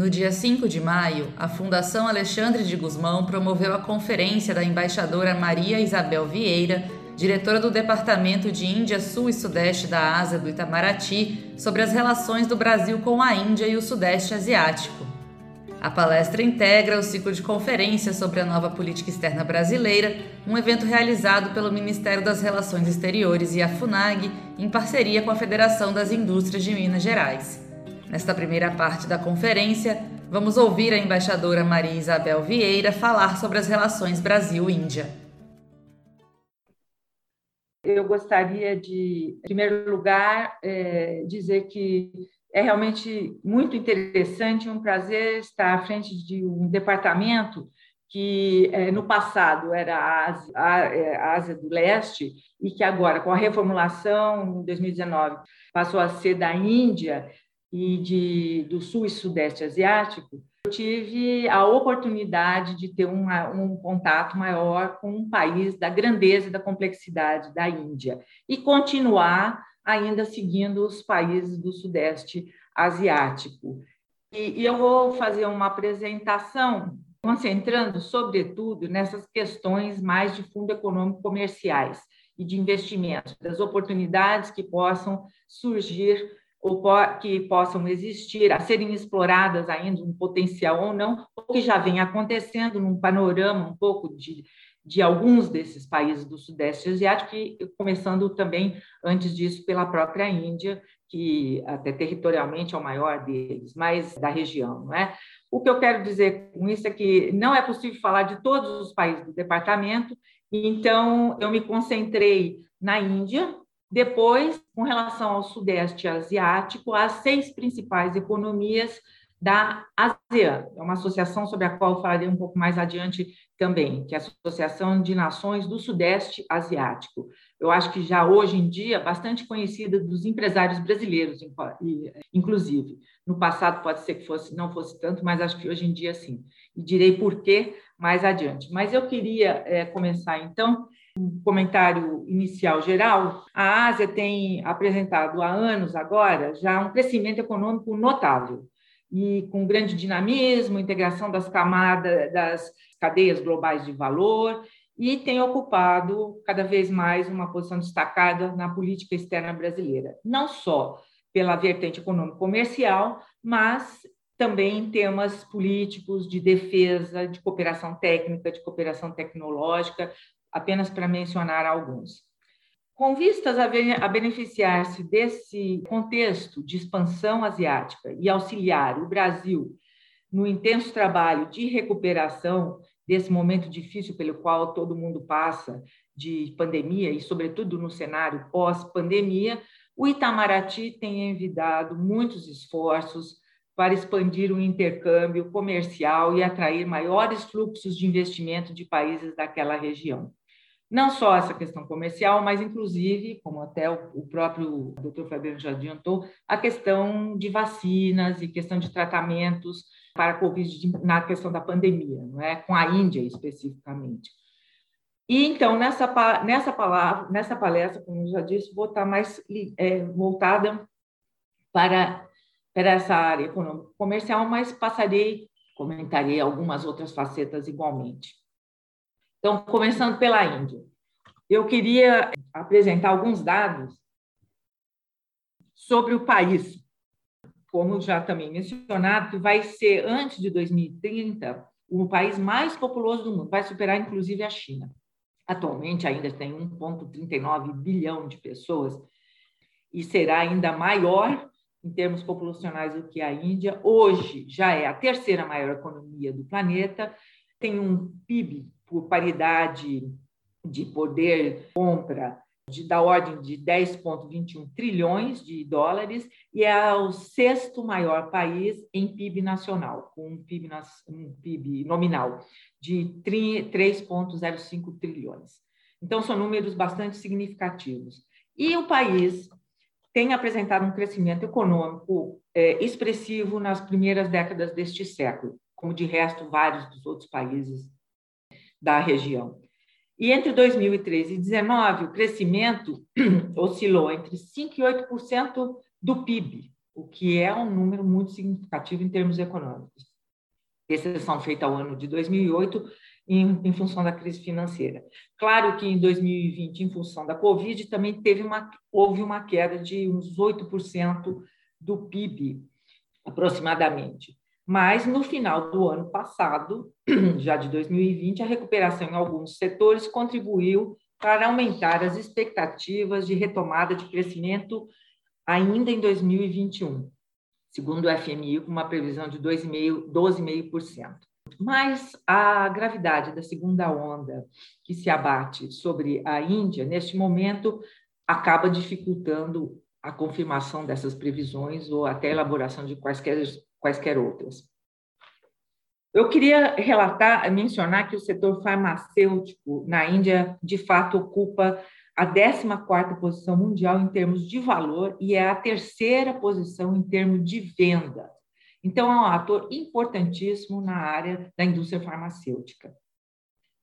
No dia 5 de maio, a Fundação Alexandre de Gusmão promoveu a conferência da embaixadora Maria Isabel Vieira, diretora do Departamento de Índia Sul e Sudeste da ASA do Itamaraty, sobre as relações do Brasil com a Índia e o Sudeste Asiático. A palestra integra o ciclo de conferências sobre a nova política externa brasileira, um evento realizado pelo Ministério das Relações Exteriores e a FUNAG, em parceria com a Federação das Indústrias de Minas Gerais. Nesta primeira parte da conferência, vamos ouvir a embaixadora Maria Isabel Vieira falar sobre as relações Brasil-Índia. Eu gostaria de, em primeiro lugar, é, dizer que é realmente muito interessante, um prazer estar à frente de um departamento que é, no passado era a Ásia, é, a Ásia, do Leste e que agora, com a reformulação em 2019, passou a ser da Índia e de, do Sul e Sudeste Asiático, eu tive a oportunidade de ter uma, um contato maior com um país da grandeza e da complexidade da Índia e continuar ainda seguindo os países do Sudeste Asiático. E, e eu vou fazer uma apresentação concentrando, sobretudo, nessas questões mais de fundo econômico comerciais e de investimentos, das oportunidades que possam surgir ou que possam existir, a serem exploradas ainda, um potencial ou não, ou que já vem acontecendo num panorama um pouco de, de alguns desses países do Sudeste Asiático, e começando também, antes disso, pela própria Índia, que até territorialmente é o maior deles, mas da região, não é? O que eu quero dizer com isso é que não é possível falar de todos os países do departamento, então eu me concentrei na Índia, depois, com relação ao Sudeste Asiático, as seis principais economias da ASEAN, é uma associação sobre a qual falarei um pouco mais adiante também, que é a Associação de Nações do Sudeste Asiático. Eu acho que já hoje em dia bastante conhecida dos empresários brasileiros, inclusive. No passado pode ser que fosse, não fosse tanto, mas acho que hoje em dia sim. E direi por quê mais adiante. Mas eu queria é, começar então um comentário inicial geral, a Ásia tem apresentado há anos agora já um crescimento econômico notável e com grande dinamismo, integração das camadas das cadeias globais de valor e tem ocupado cada vez mais uma posição destacada na política externa brasileira, não só pela vertente econômico-comercial, mas também em temas políticos de defesa, de cooperação técnica, de cooperação tecnológica, apenas para mencionar alguns. Com vistas a beneficiar-se desse contexto de expansão asiática e auxiliar o Brasil no intenso trabalho de recuperação desse momento difícil pelo qual todo mundo passa de pandemia e, sobretudo, no cenário pós-pandemia, o Itamaraty tem envidado muitos esforços para expandir o intercâmbio comercial e atrair maiores fluxos de investimento de países daquela região. Não só essa questão comercial, mas inclusive, como até o próprio doutor Fabiano já adiantou, a questão de vacinas e questão de tratamentos para a Covid na questão da pandemia, não é? com a Índia especificamente. E então, nessa, nessa, palavra, nessa palestra, como eu já disse, vou estar mais é, voltada para, para essa área econômica comercial, mas passarei, comentarei algumas outras facetas igualmente. Então, começando pela Índia. Eu queria apresentar alguns dados sobre o país, como já também mencionado, que vai ser, antes de 2030, o país mais populoso do mundo, vai superar inclusive a China. Atualmente ainda tem 1,39 bilhão de pessoas e será ainda maior em termos populacionais do que a Índia. Hoje já é a terceira maior economia do planeta, tem um PIB por paridade de poder compra de, da ordem de 10,21 trilhões de dólares e é o sexto maior país em PIB nacional, com um PIB, um PIB nominal de 3,05 trilhões. Então, são números bastante significativos. E o país tem apresentado um crescimento econômico é, expressivo nas primeiras décadas deste século, como de resto vários dos outros países da região. E entre 2013 e 2019, o crescimento oscilou entre 5% e 8% do PIB, o que é um número muito significativo em termos econômicos. Exceção feita ao ano de 2008, em, em, função da crise financeira. Claro que em 2020, em função da Covid, também teve uma, houve uma queda de uns 8% do PIB, aproximadamente. Mas no final do ano passado, já de 2020, a recuperação em alguns setores contribuiu para aumentar as expectativas de retomada de crescimento ainda em 2021, segundo o FMI, com uma previsão de 12,5%. Mas a gravidade da segunda onda que se abate sobre a Índia, neste momento, acaba dificultando a confirmação dessas previsões ou até a elaboração de quaisquer, quaisquer outras. Eu queria relatar, mencionar que o setor farmacêutico na Índia, de fato, ocupa a 14ª posição mundial em termos de valor e é a terceira posição em termos de venda. Então, é um ator importantíssimo na área da indústria farmacêutica.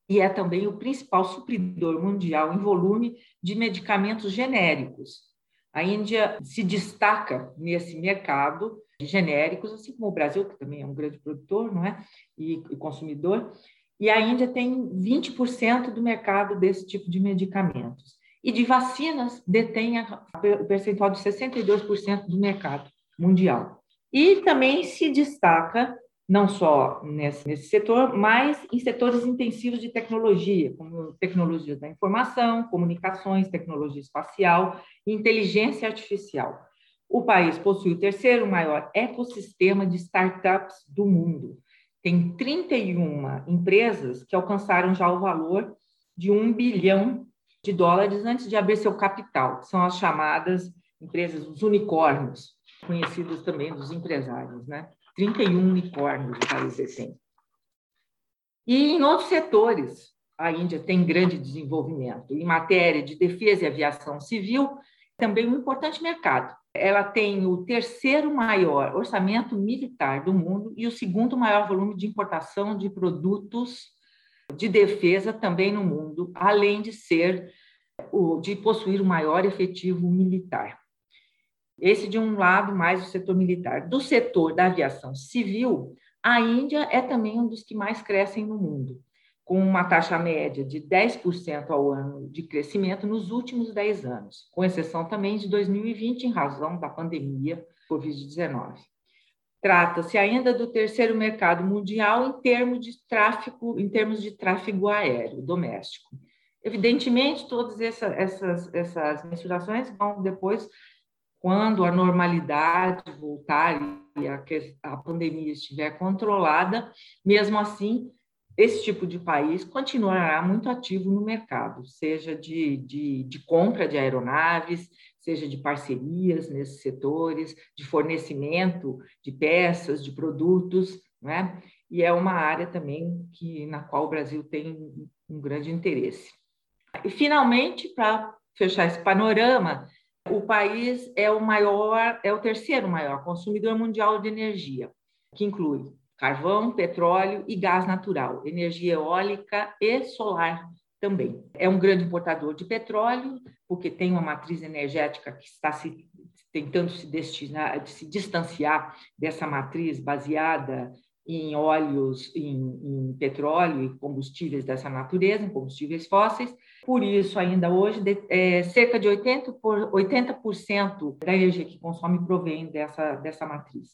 E é também o principal supridor mundial em volume de medicamentos genéricos. A Índia se destaca nesse mercado de genéricos, assim como o Brasil, que também é um grande produtor não é? e, consumidor, e a Índia tem 20% do mercado desse tipo de medicamentos. E de vacinas detém o percentual de 62% do mercado mundial. E também se destaca não só nesse, nesse setor, mas em setores intensivos de tecnologia, como tecnologia da informação, comunicações, tecnologia espacial e inteligência artificial. O país possui o terceiro maior ecossistema de startups do mundo. Tem 31 empresas que alcançaram já o valor de um bilhão de dólares antes de abrir seu capital, são as chamadas empresas, os unicórnios, conhecidas também dos empresários, né? 31 unicórnios o país tem. E em outros setores, a Índia tem grande desenvolvimento. Em matéria de defesa e aviação civil, também um importante mercado. Ela tem o terceiro maior orçamento militar do mundo e o segundo maior volume de importação de produtos de defesa também no mundo, além de ser de possuir o maior efetivo militar. Esse de um lado mais o setor militar. Do setor da aviação civil, a Índia é também um dos que mais crescem no mundo, com uma taxa média de 10% ao ano de crescimento nos últimos 10 anos, com exceção também de 2020 em razão da pandemia Covid-19. Trata-se ainda do terceiro mercado mundial em termos de tráfego, em termos de tráfego aéreo doméstico. Evidentemente, todas essas, essas, essas mensurações vão depois quando a normalidade voltar e a, a pandemia estiver controlada, mesmo assim, esse tipo de país continuará muito ativo no mercado, seja de, de, de, compra de aeronaves, seja de parcerias nesses setores, de fornecimento de peças, de produtos, né? e é uma área também que, na qual o Brasil tem um grande interesse. E, finalmente, para fechar esse panorama, o país é o maior, é o terceiro maior consumidor mundial de energia, que inclui carvão, petróleo e gás natural, energia eólica e solar também. É um grande importador de petróleo, porque tem uma matriz energética que está se tentando se destinar, se distanciar dessa matriz baseada em óleos, em, em, petróleo e combustíveis dessa natureza, combustíveis fósseis. Por isso, ainda hoje, de, é, cerca de 80%, por, 80 da energia que consome provém dessa, dessa matriz.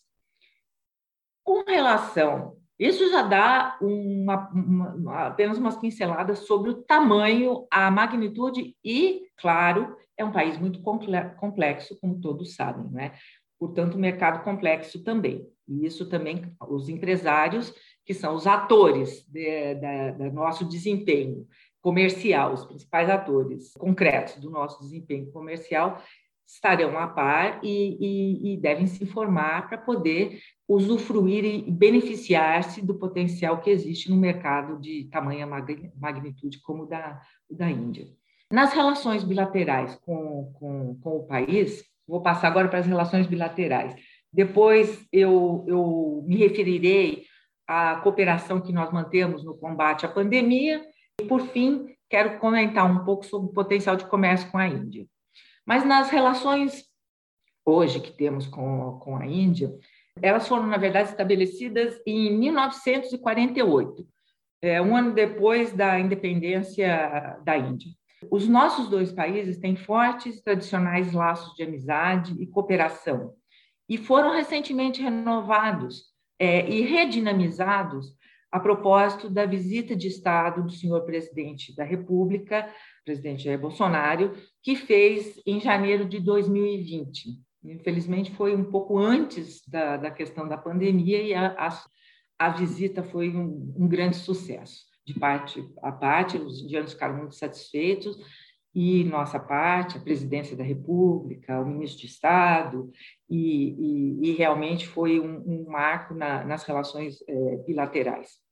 Com relação, isso já dá uma, uma, apenas umas pinceladas sobre o tamanho, a magnitude e, claro, é um país muito complexo, como todos sabem, né? portanto, mercado complexo também. E isso também, os empresários, que são os atores do nosso desempenho comercial, os principais atores concretos do nosso desempenho comercial, estarão a par e, e, e devem se informar para poder usufruir e beneficiar-se do potencial que existe no mercado de tamanha magnitude como o da, da Índia. Nas relações bilaterais com, com, com o país, Vou passar agora para as relações bilaterais. Depois eu, eu me referirei à cooperação que nós mantemos no combate à pandemia. E, por fim, quero comentar um pouco sobre o potencial de comércio com a Índia. Mas nas relações hoje que temos com, com a Índia, elas foram, na verdade, estabelecidas em 1948, é, um ano depois da independência da Índia. Os nossos dois países têm fortes tradicionais laços de amizade e cooperação, e foram recentemente renovados é, e redinamizados a propósito da visita de Estado do senhor presidente da República, presidente Jair Bolsonaro, que fez em janeiro de 2020. Infelizmente, foi um pouco antes da, da questão da pandemia e a, a, a visita foi um, um grande sucesso de parte a parte, os indianos ficaram muito satisfeitos, e nossa parte, a presidência da República, o ministro de Estado, e, e, e realmente foi um, um marco na, nas relações é, bilaterais.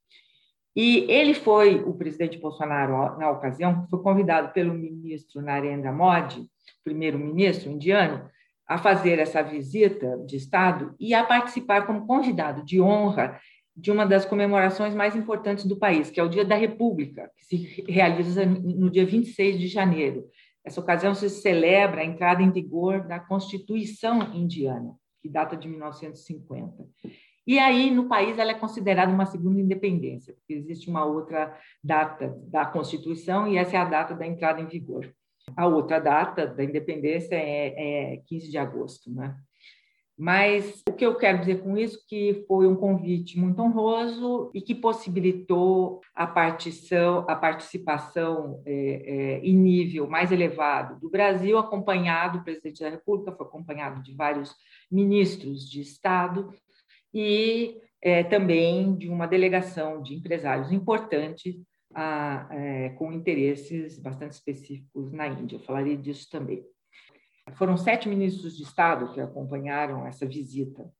E ele foi, o presidente Bolsonaro, na ocasião, foi convidado pelo ministro Narendra Modi, primeiro-ministro indiano, a fazer essa visita de Estado e a participar como convidado de honra de uma das comemorações mais importantes do país, que é o Dia da República, que se realiza no dia 26 de janeiro. Essa ocasião se celebra a entrada em vigor da Constituição indiana, que data de 1950. E aí, no país, ela é considerada uma segunda independência, porque existe uma outra data da Constituição e essa é a data da entrada em vigor. A outra data da independência é, é 15 de agosto, né? Mas o que eu quero dizer com isso que foi um convite muito honroso e que possibilitou a partição, a participação é, é, em nível mais elevado do Brasil, acompanhado o presidente da República, foi acompanhado de vários ministros de Estado e é, também de uma delegação de empresários importantes a, é, com interesses bastante específicos na Índia. Eu falaria disso também. Foram sete ministros de Estado que acompanharam essa visita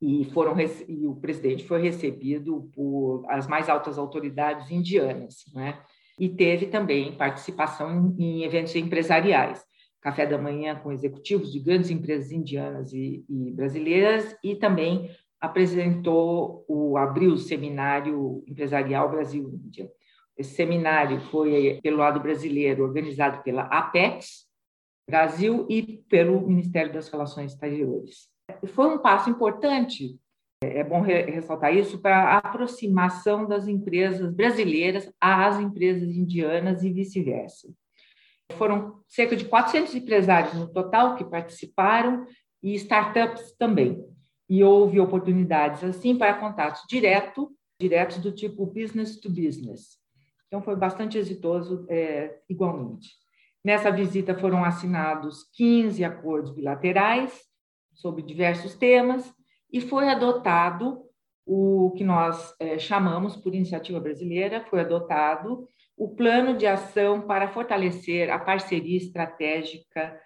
e foram e o presidente foi recebido por as mais altas autoridades indianas, né? E teve também participação em, em eventos empresariais, café da manhã com executivos de grandes empresas indianas e, e brasileiras e também apresentou o abriu o seminário empresarial Brasil-Índia. Esse seminário foi pelo lado brasileiro organizado pela Apex, Brasil e pelo Ministério das Relações Exteriores. Foi um passo importante, é bom ressaltar isso, para a aproximação das empresas brasileiras às empresas indianas e vice-versa. Foram cerca de 400 empresários no total que participaram e startups também. E houve oportunidades assim para contatos direto, diretos do tipo business to business. Então foi bastante exitoso é, igualmente. Nessa visita foram assinados 15 acordos bilaterais sobre diversos temas e foi adotado o que nós é, chamamos, por iniciativa brasileira, foi adotado o Plano de Ação para fortalecer a parceria estratégica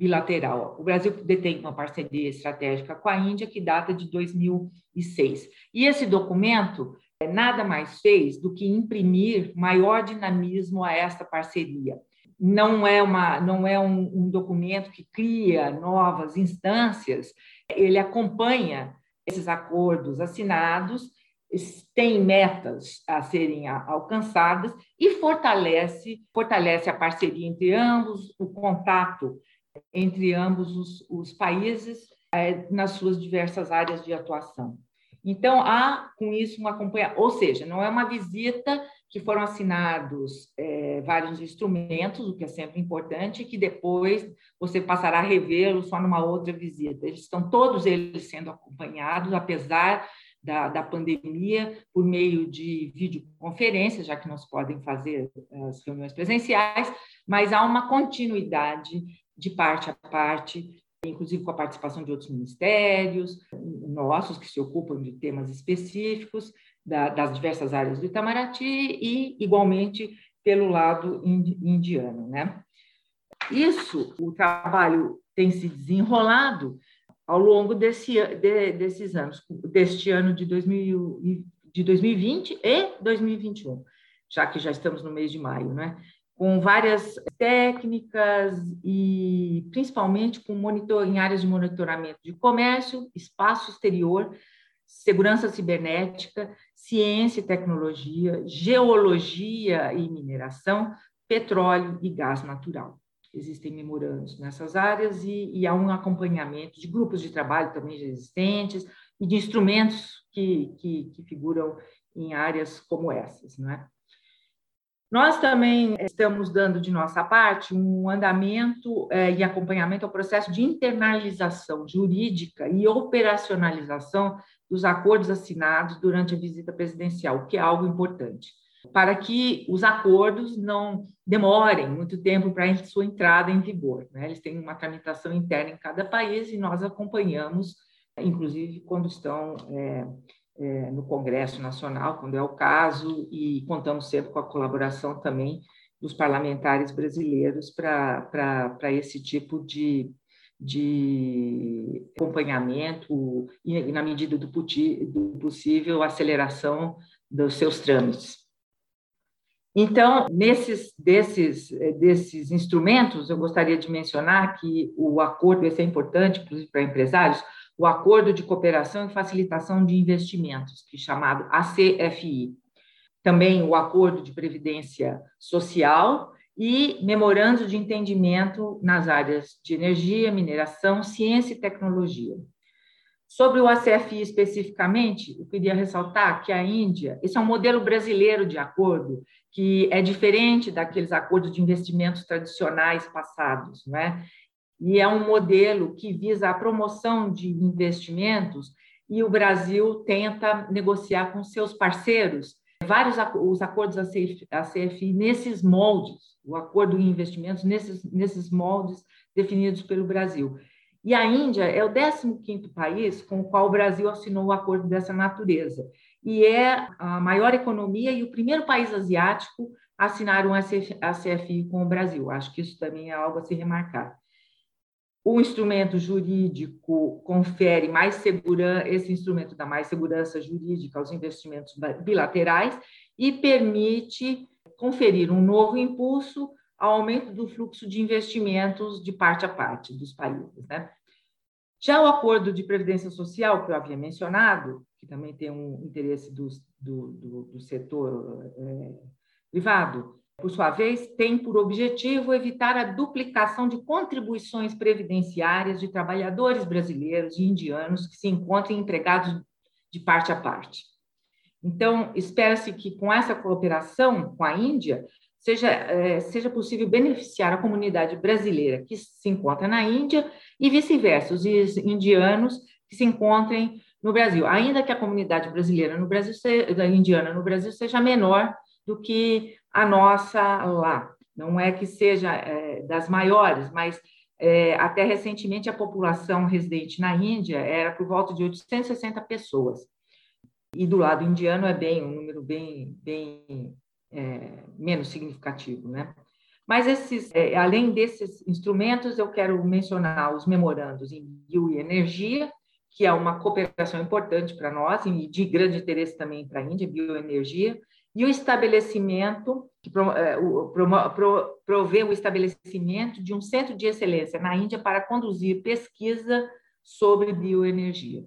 bilateral. O Brasil detém uma parceria estratégica com a Índia que data de 2006. E esse documento é, nada mais fez do que imprimir maior dinamismo a esta parceria não é, uma, não é um, um documento que cria novas instâncias, ele acompanha esses acordos assinados, tem metas a serem alcançadas e fortalece, fortalece a parceria entre ambos, o contato entre ambos os, os países é, nas suas diversas áreas de atuação. Então, há com isso um acompanhamento, ou seja, não é uma visita que foram assinados é, vários instrumentos, o que é sempre importante, que depois você passará a revê-los só numa outra visita. Eles estão todos eles sendo acompanhados, apesar da, da pandemia, por meio de videoconferências, já que não se podem fazer as reuniões presenciais, mas há uma continuidade de parte a parte inclusive com a participação de outros ministérios, nossos que se ocupam de temas específicos, da, das diversas áreas do Itamaraty e, igualmente, pelo lado indiano. Né? Isso, o trabalho tem se desenrolado ao longo desse, de, desses anos, deste ano de, 2000, de 2020 e 2021, já que já estamos no mês de maio, né? Com várias técnicas e principalmente com monitor, em áreas de monitoramento de comércio, espaço exterior, segurança cibernética, ciência e tecnologia, geologia e mineração, petróleo e gás natural. existem memorandos nessas áreas e, e há um acompanhamento de grupos de trabalho também existentes e de instrumentos que, que, que figuram em áreas como essas, não é? Nós também estamos dando de nossa parte um andamento eh, e acompanhamento ao processo de internalização jurídica e operacionalização dos acordos assinados durante a visita presidencial, o que é algo importante, para que os acordos não demorem muito tempo para sua entrada em vigor. Né? Eles têm uma tramitação interna em cada país e nós acompanhamos, inclusive quando estão é, é, no Congresso Nacional, quando é o caso, e contamos sempre com a colaboração também dos parlamentares brasileiros para esse tipo de, de acompanhamento e, na medida do, do possível, aceleração dos seus trâmites. Então, nesses desses, desses instrumentos, eu gostaria de mencionar que o acordo, esse é importante, inclusive para empresários, o Acordo de Cooperação e Facilitação de Investimentos, que é chamado ACFI. Também o Acordo de Previdência Social e memorando de entendimento nas áreas de energia, mineração, ciência e tecnologia. Sobre o ACFI especificamente, eu queria ressaltar que a Índia, esse é um modelo brasileiro de acordo que é diferente daqueles acordos de investimentos tradicionais passados, não é? E é um modelo que visa a promoção de investimentos e o Brasil tenta negociar com seus parceiros vários os acordos da CFI nesses moldes, o acordo em investimentos nesses, nesses moldes definidos pelo Brasil. E a Índia é o 15º país com o qual o Brasil assinou um acordo dessa natureza. E é a maior economia e o primeiro país asiático a assinar um ACFI com o Brasil. Acho que isso também é algo a se remarcar o instrumento jurídico confere mais segurança, esse instrumento dá mais segurança jurídica aos investimentos bilaterais e permite conferir um novo impulso ao aumento do fluxo de investimentos de parte a parte dos países. Né? Já o acordo de previdência social, que eu havia mencionado, que também tem um interesse do, do, do, do setor é, privado, por sua vez, tem por objetivo evitar a duplicação de contribuições previdenciárias de trabalhadores brasileiros e indianos que se encontrem empregados de parte a parte. Então, espera-se que com essa cooperação com a Índia seja, é, seja possível beneficiar a comunidade brasileira que se encontra na Índia e vice-versa, os indianos que se encontrem no Brasil, ainda que a comunidade brasileira no Brasil, seja, indiana no Brasil seja menor do que a nossa lá. Não é que seja é, das maiores, mas é, até recentemente a população residente na Índia era por volta de 860 pessoas. E do lado indiano é bem um número bem, bem é, menos significativo, né? Mas esses, é, além desses instrumentos, eu quero mencionar os memorandos em bioenergia, que é uma cooperação importante para nós e de grande interesse também para a Índia, bioenergia, e o estabelecimento, que é, provê o estabelecimento de um centro de excelência na Índia para conduzir pesquisa sobre bioenergia.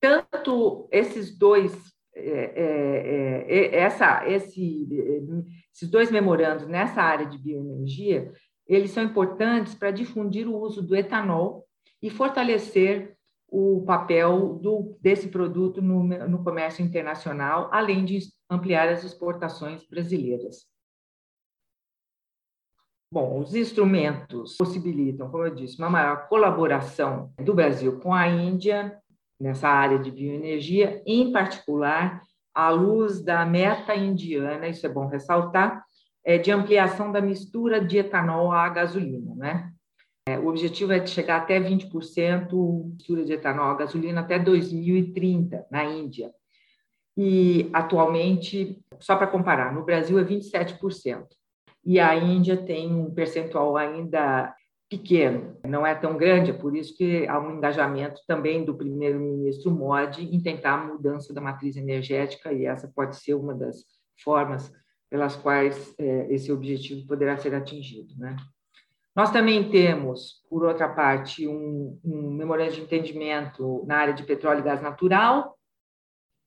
Tanto esses dois, é, é, é, essa, esse, esses dois memorandos nessa área de bioenergia, eles são importantes para difundir o uso do etanol e fortalecer o papel do, desse produto no, no comércio internacional, além de ampliar as exportações brasileiras. Bom, os instrumentos possibilitam, como eu disse, uma maior colaboração do Brasil com a Índia nessa área de bioenergia, em particular à luz da meta indiana, isso é bom ressaltar, é de ampliação da mistura de etanol à gasolina, né? É, o objetivo é de chegar até 20% mistura de etanol à gasolina até 2030 na Índia. E atualmente, só para comparar, no Brasil é 27%. E a Índia tem um percentual ainda pequeno, não é tão grande, é por isso que há um engajamento também do primeiro-ministro Modi em tentar a mudança da matriz energética, e essa pode ser uma das formas pelas quais é, esse objetivo poderá ser atingido. Né? Nós também temos, por outra parte, um, um memorando de entendimento na área de petróleo e gás natural,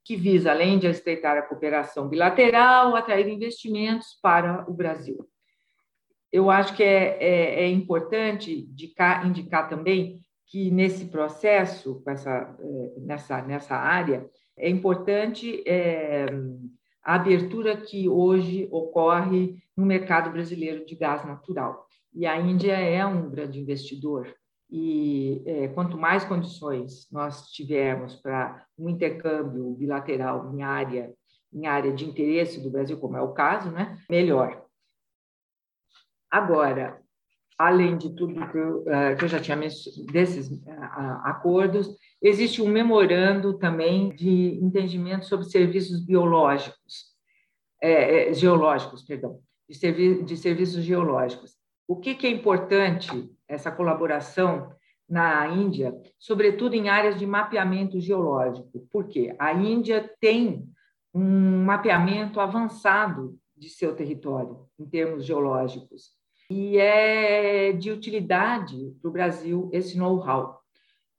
que visa, além de estreitar a cooperação bilateral, atrair investimentos para o Brasil. eu acho que é, é, é importante indicar, indicar também que nesse processo, essa, é, nessa, nessa área, é importante é, a abertura que hoje ocorre no mercado brasileiro de gás natural. E a Índia é um grande investidor. E é, quanto mais condições nós tivermos para um intercâmbio bilateral em área, em área de interesse do Brasil, como é o caso, né, melhor. Agora, além de tudo que eu, uh, que eu já tinha desses uh, acordos, existe um memorando também de entendimento sobre serviços biológicos, é, geológicos, perdão, de, servi de serviços geológicos. O que, que é importante essa colaboração na Índia, sobretudo em áreas de mapeamento geológico? Porque a Índia tem um mapeamento avançado de seu território em termos geológicos e é de utilidade para o Brasil esse know-how.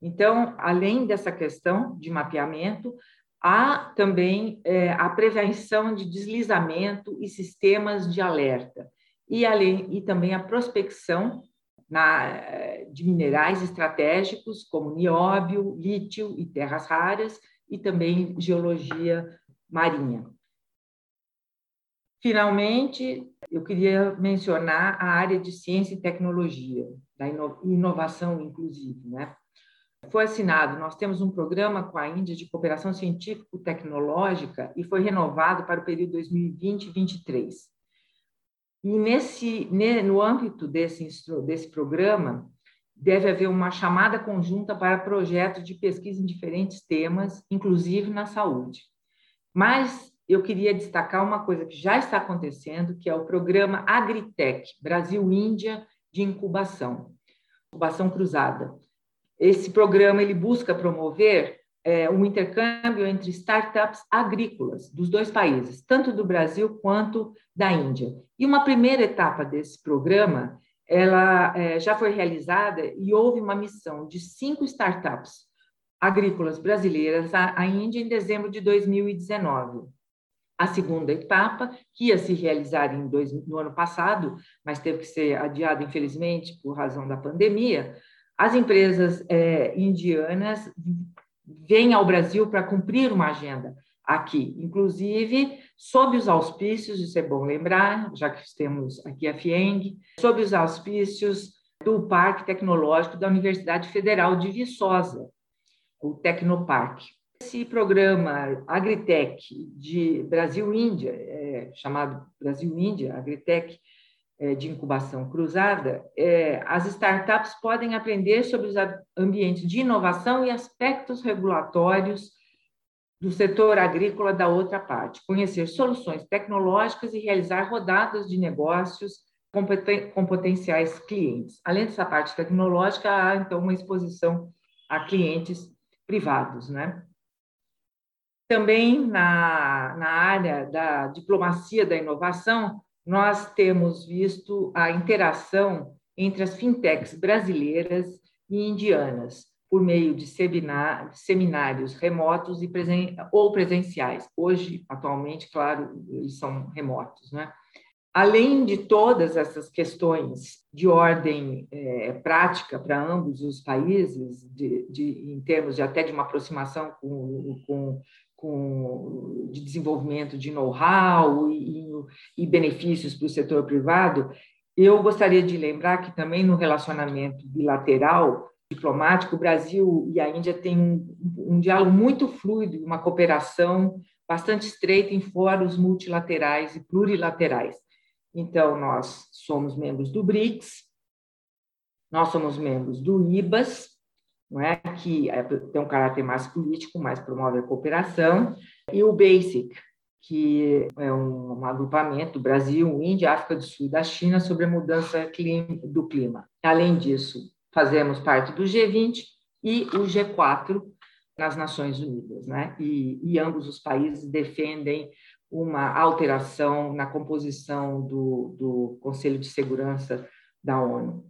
Então, além dessa questão de mapeamento, há também é, a prevenção de deslizamento e sistemas de alerta, e, além, e também a prospecção na, de minerais estratégicos como nióbio, lítio e terras raras, e também geologia marinha. Finalmente, eu queria mencionar a área de ciência e tecnologia, da inovação, inclusive. Né? Foi assinado, nós temos um programa com a Índia de cooperação científico-tecnológica e foi renovado para o período 2020-2023. E nesse, no âmbito desse, desse programa, deve haver uma chamada conjunta para projetos de pesquisa em diferentes temas, inclusive na saúde. Mas eu queria destacar uma coisa que já está acontecendo, que é o programa Agritech Brasil-Índia de incubação, incubação cruzada. Esse programa ele busca promover é, um intercâmbio entre startups agrícolas dos dois países, tanto do Brasil quanto da Índia. E uma primeira etapa desse programa ela é, já foi realizada e houve uma missão de cinco startups agrícolas brasileiras à, à Índia em dezembro de 2019 a segunda etapa, que ia se realizar em dois, no ano passado, mas teve que ser adiada, infelizmente, por razão da pandemia, as empresas é, indianas vêm ao Brasil para cumprir uma agenda aqui, inclusive sob os auspícios, isso é bom lembrar, já que temos aqui a FIENG, sob os auspícios do Parque Tecnológico da Universidade Federal de Viçosa, o Tecnoparque. Esse programa Agritech de Brasil-Índia, é, chamado Brasil-Índia, Agritech de incubação cruzada, é, as startups podem aprender sobre os ambientes de inovação e aspectos regulatórios do setor agrícola da outra parte, conhecer soluções tecnológicas e realizar rodadas de negócios com potenciais clientes. Além dessa parte tecnológica, há então uma exposição a clientes privados, né? Também na, na área da diplomacia da inovação, nós temos visto a interação entre as fintechs brasileiras e indianas, por meio de seminários remotos e presen ou presenciais. Hoje, atualmente, claro, eles são remotos, né? Além de todas essas questões de ordem é, prática para ambos os países, de, de, em termos de até de uma aproximação com, com com, de desenvolvimento de know-how e, e, benefícios para o setor privado, eu gostaria de lembrar que também no relacionamento bilateral diplomático, o Brasil e a Índia têm um, um diálogo muito fluido, uma cooperação bastante estreita em fóruns multilaterais e plurilaterais. Então, nós somos membros do BRICS, nós somos membros do IBAS, não é? que é, tem um caráter mais político, mais promove a cooperação, e o BASIC, que é um, um agrupamento Brasil, Índia, África do Sul e da China sobre a mudança do clima. Além disso, fazemos parte do G20 e o G4 nas Nações Unidas, né? e, e ambos os países defendem uma alteração na composição do, do Conselho de Segurança da ONU.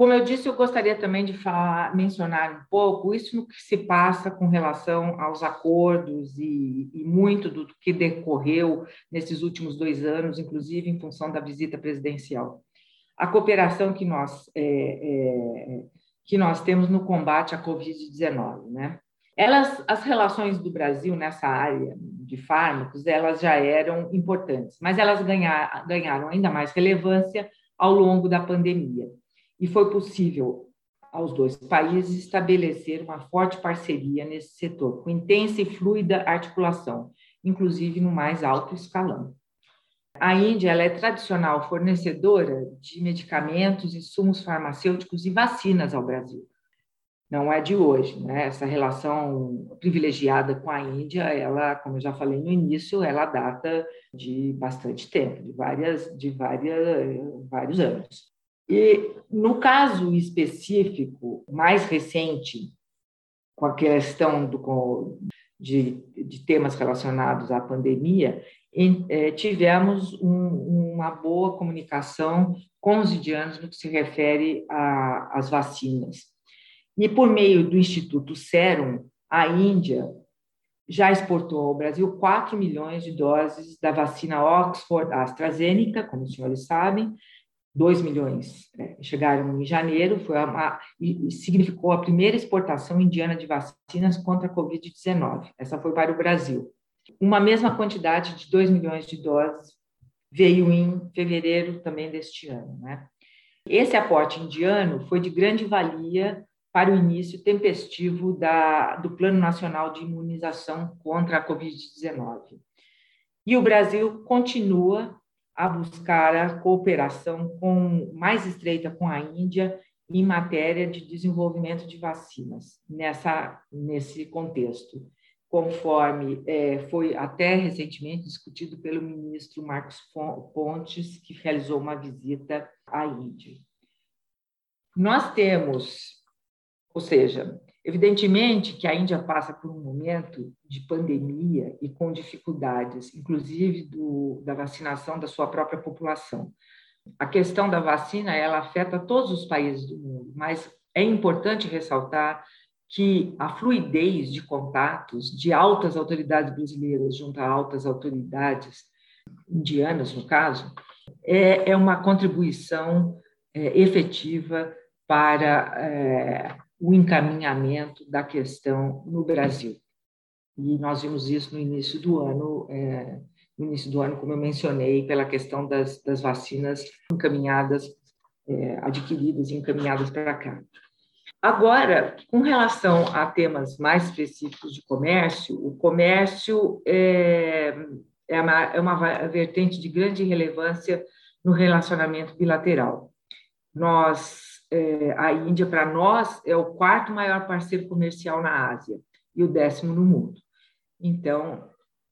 Como eu disse, eu gostaria também de falar, mencionar um pouco isso no que se passa com relação aos acordos e, e muito do que decorreu nesses últimos dois anos, inclusive em função da visita presidencial a cooperação que nós, é, é, que nós temos no combate à Covid-19. Né? Elas, as relações do Brasil nessa área de fármacos, elas já eram importantes, mas elas ganhar, ganharam ainda mais relevância ao longo da pandemia. E foi possível aos dois países estabelecer uma forte parceria nesse setor, com intensa e fluida articulação, inclusive no mais alto escalão. A Índia é tradicional fornecedora de medicamentos, insumos farmacêuticos e vacinas ao Brasil. Não é de hoje, né? Essa relação privilegiada com a Índia, ela, como eu já falei no início, ela data de bastante tempo, de várias, de várias, vários anos. E no caso específico, mais recente, com a questão do, de, de temas relacionados à pandemia, em, é, tivemos um, uma boa comunicação com os indianos no que se refere às vacinas. E por meio do Instituto Serum, a Índia já exportou ao Brasil 4 milhões de doses da vacina Oxford AstraZeneca, como os senhores sabem, 2 milhões né, chegaram em janeiro, foi uma, e significou a primeira exportação indiana de vacinas contra a Covid-19. Essa foi para o Brasil. Uma mesma quantidade de 2 milhões de doses veio em fevereiro também deste ano. Né? Esse aporte indiano foi de grande valia para o início tempestivo da, do Plano Nacional de Imunização contra a Covid-19. E o Brasil continua a buscar a cooperação com, mais estreita com a Índia em matéria de desenvolvimento de vacinas, nessa, nesse contexto, conforme é, foi até recentemente discutido pelo ministro Marcos Pontes, que realizou uma visita à Índia. Nós temos, ou seja, Evidentemente que a Índia passa por um momento de pandemia e com dificuldades, inclusive do, da vacinação da sua própria população. A questão da vacina ela afeta todos os países do mundo, mas é importante ressaltar que a fluidez de contatos de altas autoridades brasileiras junto a altas autoridades indianas, no caso, é, é uma contribuição é, efetiva para é, o encaminhamento da questão no Brasil. E nós vimos isso no início do ano, é, no início do ano, como eu mencionei, pela questão das, das vacinas encaminhadas, é, adquiridas e encaminhadas para cá. Agora, com relação a temas mais específicos de comércio, o comércio é, é, uma, é uma vertente de grande relevância no relacionamento bilateral. Nós é, a Índia, para nós, é o quarto maior parceiro comercial na Ásia e o décimo no mundo. Então,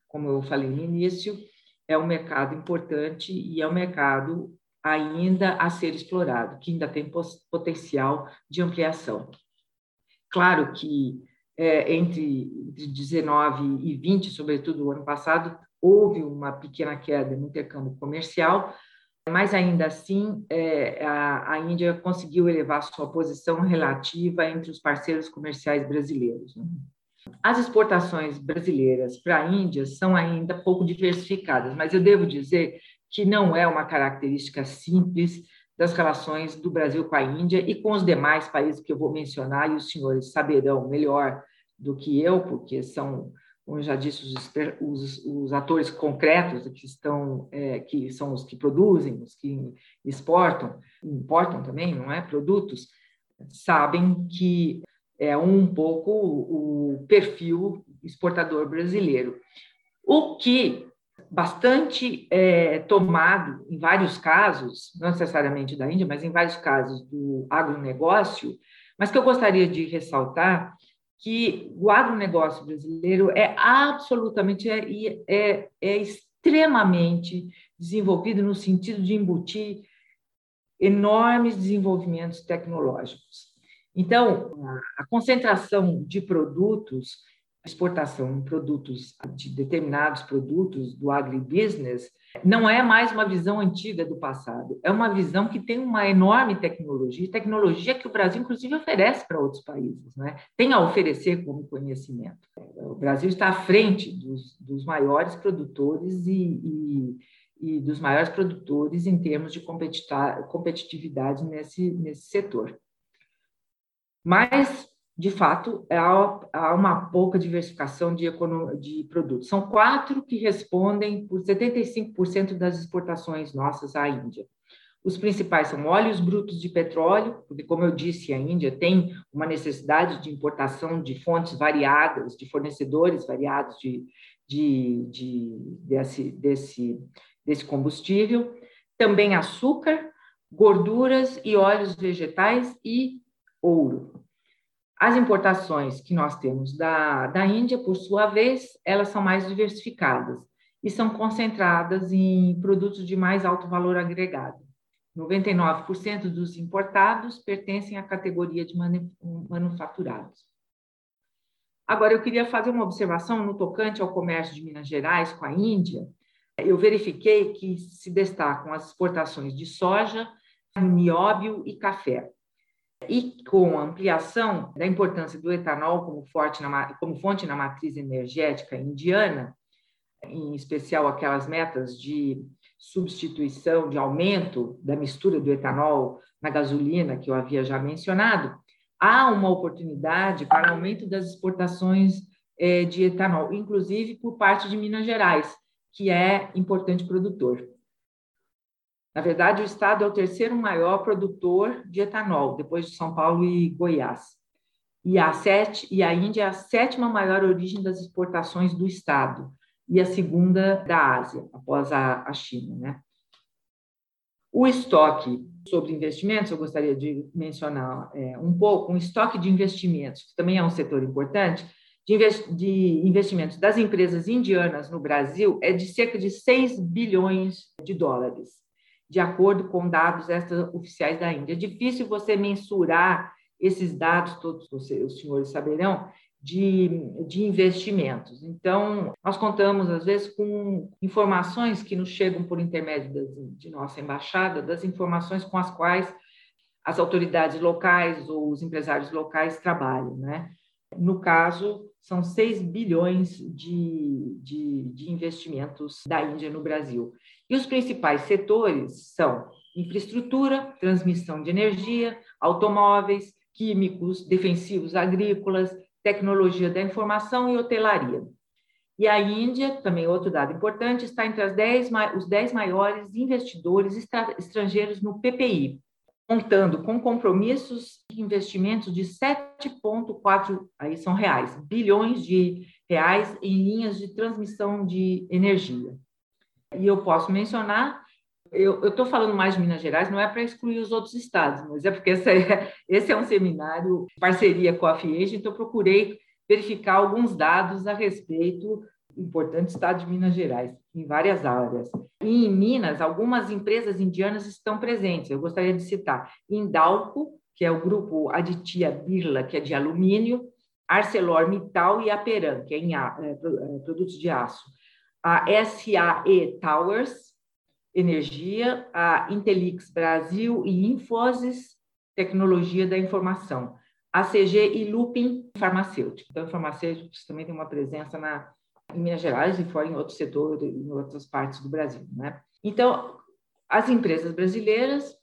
como eu falei no início, é um mercado importante e é um mercado ainda a ser explorado, que ainda tem potencial de ampliação. Claro que é, entre 19 e 20, sobretudo o ano passado, houve uma pequena queda no intercâmbio comercial, mas ainda assim é, a, Índia conseguiu elevar sua posição relativa entre os parceiros comerciais brasileiros. Né? As exportações brasileiras para a Índia são ainda pouco diversificadas, mas eu devo dizer que não é uma característica simples das relações do Brasil com a Índia e com os demais países que eu vou mencionar, e os senhores saberão melhor do que eu, porque são como eu já disse, os, os, os atores concretos que estão, é, que são os que produzem, os que exportam, importam também, não é, produtos, sabem que é um pouco o perfil exportador brasileiro. O que bastante é, tomado em vários casos, não necessariamente da Índia, mas em vários casos do agronegócio, mas que eu gostaria de ressaltar que o agronegócio brasileiro é absolutamente, é, é, é extremamente desenvolvido no sentido de embutir enormes desenvolvimentos tecnológicos. Então, a concentração de produtos, exportação de produtos, de determinados produtos do agribusiness, não é mais uma visão antiga do passado, é uma visão que tem uma enorme tecnologia, tecnologia que o Brasil, inclusive, oferece para outros países, né? tem a oferecer como conhecimento. O Brasil está à frente dos, dos maiores produtores e, e, e dos maiores produtores em termos de competitividade nesse, nesse setor. Mas, de fato, há, uma pouca diversificação de, de produtos. São quatro que respondem por 75% das exportações nossas à Índia. Os principais são óleos brutos de petróleo, porque, como eu disse, a Índia tem uma necessidade de importação de fontes variadas, de fornecedores variados de, de, de desse, desse, desse combustível. Também açúcar, gorduras e óleos vegetais e ouro. As importações que nós temos da, da Índia, por sua vez, elas são mais diversificadas e são concentradas em produtos de mais alto valor agregado. 99% dos importados pertencem à categoria de manufaturados. Agora, eu queria fazer uma observação no tocante ao comércio de Minas Gerais com a Índia. Eu verifiquei que se destacam as exportações de soja, nióbio e café. E com a ampliação da importância do etanol como, na, como fonte na matriz energética indiana, em especial aquelas metas de substituição, de aumento da mistura do etanol na gasolina, que eu havia já mencionado, há uma oportunidade para aumento das exportações é, de etanol, inclusive por parte de Minas Gerais, que é importante produtor. Na verdade, o estado é o terceiro maior produtor de etanol, depois de São Paulo e Goiás. E a, sete, e a Índia é a sétima maior origem das exportações do estado e a segunda da Ásia, após a, a China. Né? O estoque sobre investimentos, eu gostaria de mencionar é, um pouco, um estoque de investimentos, que também é um setor importante, de, invest, de investimentos das empresas indianas no Brasil é de cerca de 6 bilhões de dólares, de acordo com dados oficiais da Índia. É difícil você mensurar esses dados, todos os senhores saberão, de, de investimentos. Então, nós contamos, às vezes, com informações que nos chegam por intermédio das, de nossa embaixada, das informações com as quais as autoridades locais ou os empresários locais trabalham. Né? No caso, são 6 bilhões de, de, de investimentos da Índia no Brasil. E os principais setores são infraestrutura, transmissão de energia, automóveis, químicos, defensivos agrícolas, tecnologia da informação e hotelaria. E a Índia, também outro dado importante, está entre as 10, os 10 maiores investidores estrangeiros no PPI, contando com compromissos de investimentos de 7,4 aí são reais, bilhões de reais em linhas de transmissão de energia. E eu posso mencionar eu estou falando mais de Minas Gerais, não é para excluir os outros estados, mas é porque é, esse é um seminário parceria com a FIEG, então procurei verificar alguns dados a respeito do importante estado de Minas Gerais, em várias áreas. E em Minas, algumas empresas indianas estão presentes, eu gostaria de citar Indalco, que é o grupo Aditia Birla, que é de alumínio, ArcelorMittal e Aperam, que é em é, é, produtos de aço. A SAE Towers, Energia, a Intelix Brasil e Infosys Tecnologia da Informação, ACG e Lupin Farmacêutico. Então, farmacêuticos também têm uma presença na, em Minas Gerais e fora em outros setores, em outras partes do Brasil. Né? Então, as empresas brasileiras,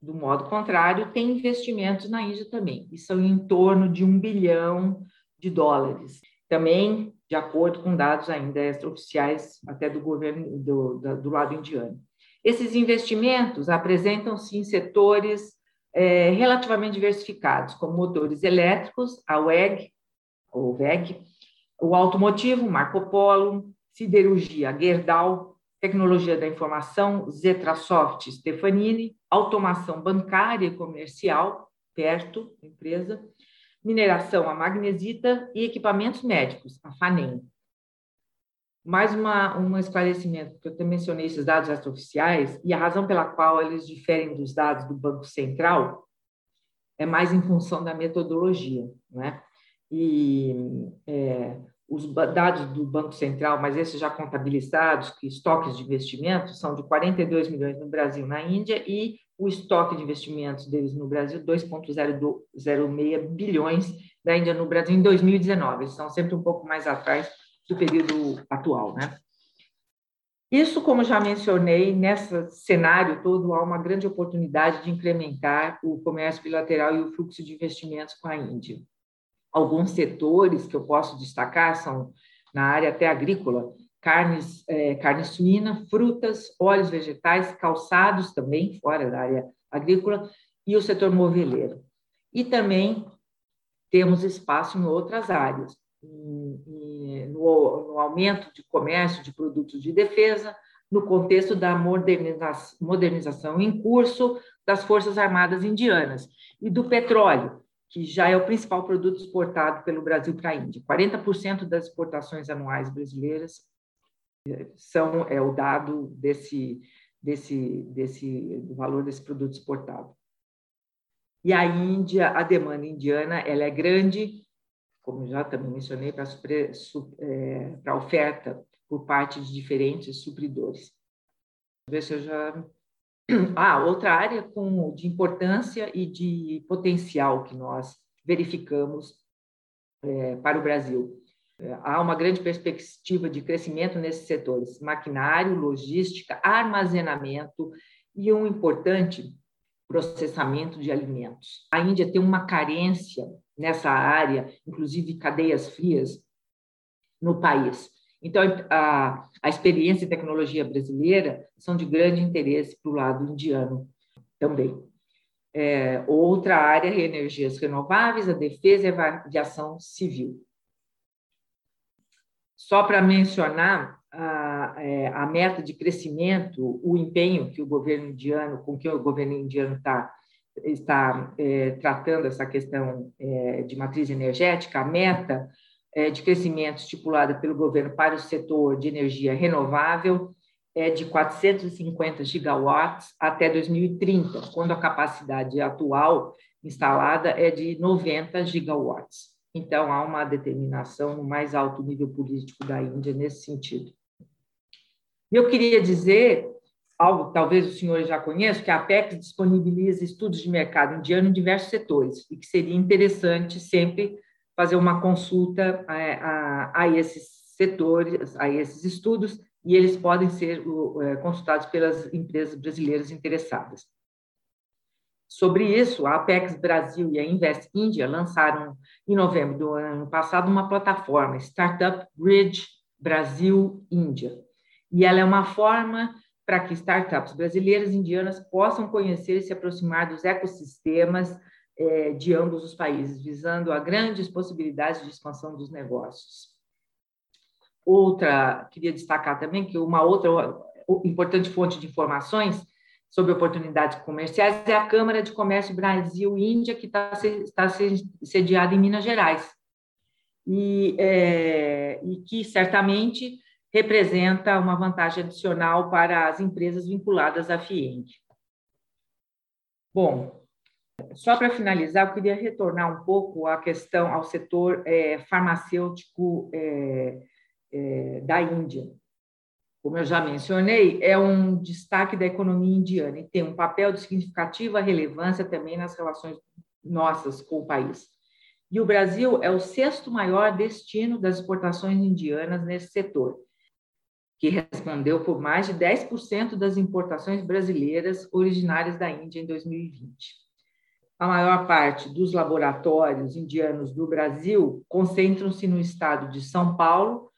do modo contrário, têm investimentos na Índia também, e são em torno de um bilhão de dólares. Também, de acordo com dados ainda extraoficiais, até do governo do, do lado indiano. Esses investimentos apresentam-se em setores é, relativamente diversificados, como motores elétricos, a WEG, ou VEG, o automotivo, Marco Polo, siderurgia, Gerdau, tecnologia da informação, Zetrasoft, Stefanini, automação bancária e comercial, Perto, empresa, mineração, a Magnesita e equipamentos médicos, a FANEM mais uma, um esclarecimento, porque eu também mencionei esses dados extraoficiais, e a razão pela qual eles diferem dos dados do Banco Central é mais em função da metodologia, né? E é, os dados do Banco Central, mas esses já contabilizados, que estoques de investimentos são de 42 milhões no Brasil, na Índia, e o estoque de investimentos deles no Brasil, 2,06 bilhões da Índia no Brasil em 2019. Eles estão sempre um pouco mais atrás do período atual, né? Isso, como já mencionei, nesse cenário todo há uma grande oportunidade de incrementar o comércio bilateral e o fluxo de investimentos com a Índia. Alguns setores que eu posso destacar são na área até agrícola, carnes, é, carne suína, frutas, óleos vegetais, calçados também, fora da área agrícola, e o setor moveleiro. E também temos espaço em outras áreas, no, no aumento de comércio de produtos de defesa, no contexto da modernização, em curso das Forças Armadas Indianas e do petróleo, que já é o principal produto exportado pelo Brasil para a Índia. 40% das exportações anuais brasileiras são é o dado desse desse desse do valor desse produto exportado. E a Índia, a demanda indiana, ela é grande, como já também mencionei, para é, para oferta por parte de diferentes supridores. Ver se eu já ah, outra área com, de importância e de potencial que nós verificamos é, para o Brasil. Há uma grande perspectiva de crescimento nesses setores: maquinário, logística, armazenamento e um importante processamento de alimentos. A Índia tem uma carência nessa área, inclusive cadeias frias, no país. Então, a, a experiência e tecnologia brasileira são de grande interesse para o lado indiano também. É, outra área é energias renováveis, a defesa e a aviação civil. Só para mencionar, a, é, a meta de crescimento, o empenho que o governo indiano, com que o governo indiano tá, está é, tratando essa questão é, de matriz energética, a meta é, de crescimento estipulada pelo governo para o setor de energia renovável é de 450 gigawatts até 2030, quando a capacidade atual instalada é de 90 gigawatts. Então, há uma determinação no mais alto nível político da Índia nesse sentido. Eu queria dizer algo, talvez os senhores já conheçam, que a Apex disponibiliza estudos de mercado indiano em diversos setores e que seria interessante sempre fazer uma consulta a, a, a esses setores, a esses estudos, e eles podem ser é, consultados pelas empresas brasileiras interessadas. Sobre isso, a Apex Brasil e a Invest India lançaram, em novembro do ano passado, uma plataforma, Startup Bridge Brasil-Índia, e ela é uma forma para que startups brasileiras e indianas possam conhecer e se aproximar dos ecossistemas é, de ambos os países, visando a grandes possibilidades de expansão dos negócios. Outra, queria destacar também que uma outra importante fonte de informações sobre oportunidades comerciais é a Câmara de Comércio Brasil-Índia, que está, está sediada em Minas Gerais, e, é, e que certamente representa uma vantagem adicional para as empresas vinculadas à FIENG. Bom, só para finalizar, eu queria retornar um pouco à questão ao setor é, farmacêutico é, é, da Índia. Como eu já mencionei, é um destaque da economia indiana e tem um papel de significativa relevância também nas relações nossas com o país. E o Brasil é o sexto maior destino das exportações indianas nesse setor que respondeu por mais de 10% das importações brasileiras originárias da Índia em 2020. A maior parte dos laboratórios indianos do Brasil concentram-se no estado de São Paulo,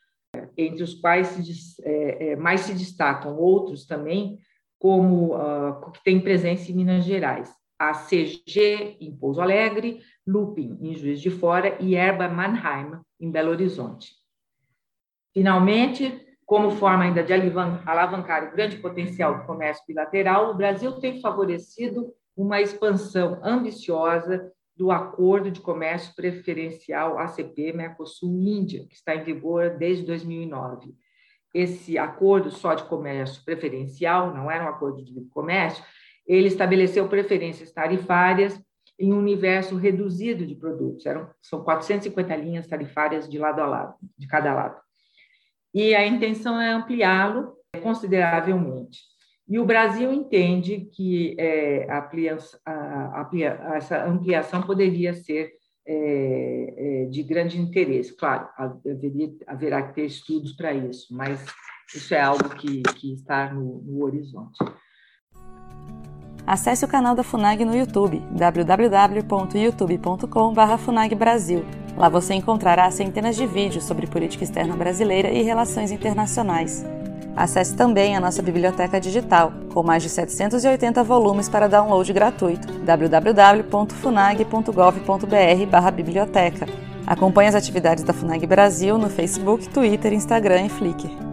entre os quais se, é, é, mais se destacam outros também, como uh, que tem presença em Minas Gerais. A CG em Pouso Alegre, Lupin em Juiz de Fora e Erba Mannheim em Belo Horizonte. Finalmente, como forma ainda de alavancar o grande potencial do comércio bilateral, o Brasil tem favorecido uma expansão ambiciosa do Acordo de Comércio Preferencial ACP Mercosul-Índia, que está em vigor desde 2009. Esse acordo só de comércio preferencial, não era um acordo de comércio, ele estabeleceu preferências tarifárias em um universo reduzido de produtos. Eram, são 450 linhas tarifárias de lado a lado, de cada lado e a intenção é ampliá-lo consideravelmente. E o Brasil entende que é, a a, a, essa ampliação poderia ser é, é, de grande interesse. Claro, haveria, haverá que ter estudos para isso, mas isso é algo que, que está no, no horizonte. Acesse o canal da FUNAG no YouTube, www.youtube.com.br FUNAGBrasil. Lá você encontrará centenas de vídeos sobre política externa brasileira e relações internacionais. Acesse também a nossa biblioteca digital, com mais de 780 volumes para download gratuito, www.funag.gov.br/biblioteca. Acompanhe as atividades da FUNAG Brasil no Facebook, Twitter, Instagram e Flickr.